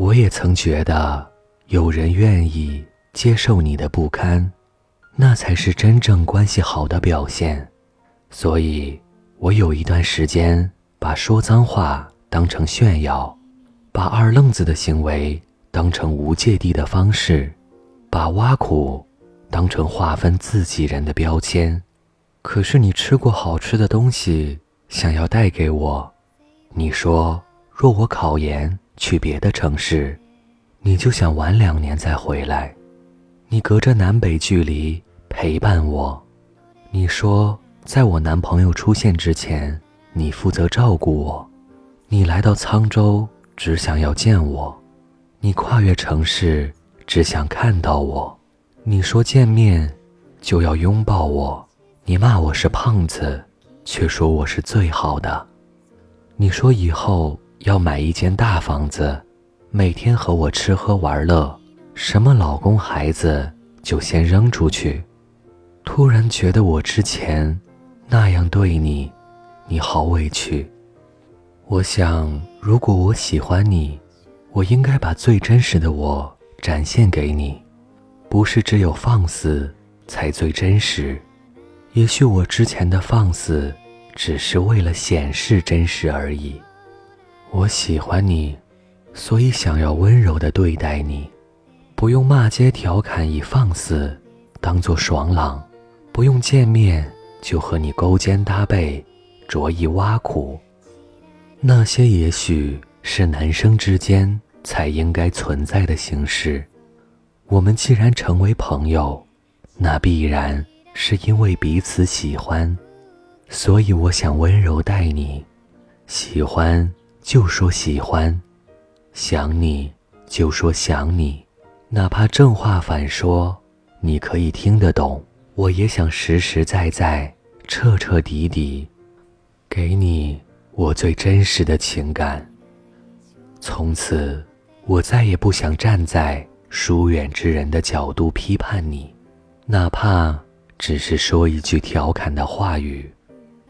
我也曾觉得，有人愿意接受你的不堪，那才是真正关系好的表现。所以，我有一段时间把说脏话当成炫耀，把二愣子的行为当成无芥蒂的方式，把挖苦当成划分自己人的标签。可是，你吃过好吃的东西，想要带给我，你说若我考研去别的城市，你就想晚两年再回来。你隔着南北距离陪伴我，你说。在我男朋友出现之前，你负责照顾我。你来到沧州，只想要见我；你跨越城市，只想看到我。你说见面就要拥抱我，你骂我是胖子，却说我是最好的。你说以后要买一间大房子，每天和我吃喝玩乐，什么老公孩子就先扔出去。突然觉得我之前。那样对你，你好委屈。我想，如果我喜欢你，我应该把最真实的我展现给你，不是只有放肆才最真实。也许我之前的放肆，只是为了显示真实而已。我喜欢你，所以想要温柔的对待你，不用骂街调侃以放肆当做爽朗，不用见面。就和你勾肩搭背，着意挖苦，那些也许是男生之间才应该存在的形式。我们既然成为朋友，那必然是因为彼此喜欢，所以我想温柔待你。喜欢就说喜欢，想你就说想你，哪怕正话反说，你可以听得懂。我也想实实在在、彻彻底底，给你我最真实的情感。从此，我再也不想站在疏远之人的角度批判你，哪怕只是说一句调侃的话语。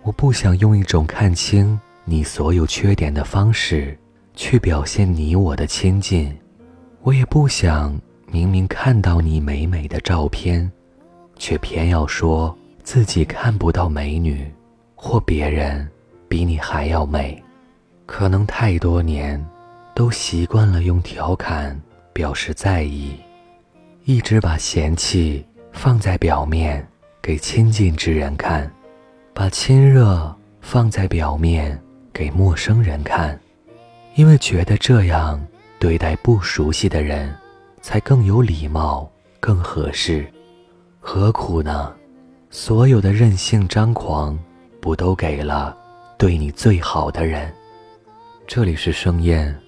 我不想用一种看清你所有缺点的方式去表现你我的亲近，我也不想明明看到你美美的照片。却偏要说自己看不到美女，或别人比你还要美，可能太多年都习惯了用调侃表示在意，一直把嫌弃放在表面给亲近之人看，把亲热放在表面给陌生人看，因为觉得这样对待不熟悉的人才更有礼貌、更合适。何苦呢？所有的任性张狂，不都给了对你最好的人？这里是盛宴，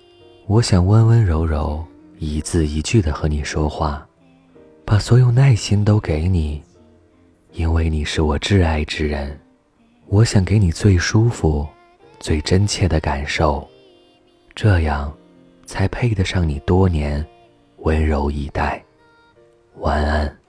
我想温温柔柔，一字一句的和你说话，把所有耐心都给你，因为你是我挚爱之人。我想给你最舒服、最真切的感受，这样，才配得上你多年温柔以待。晚安。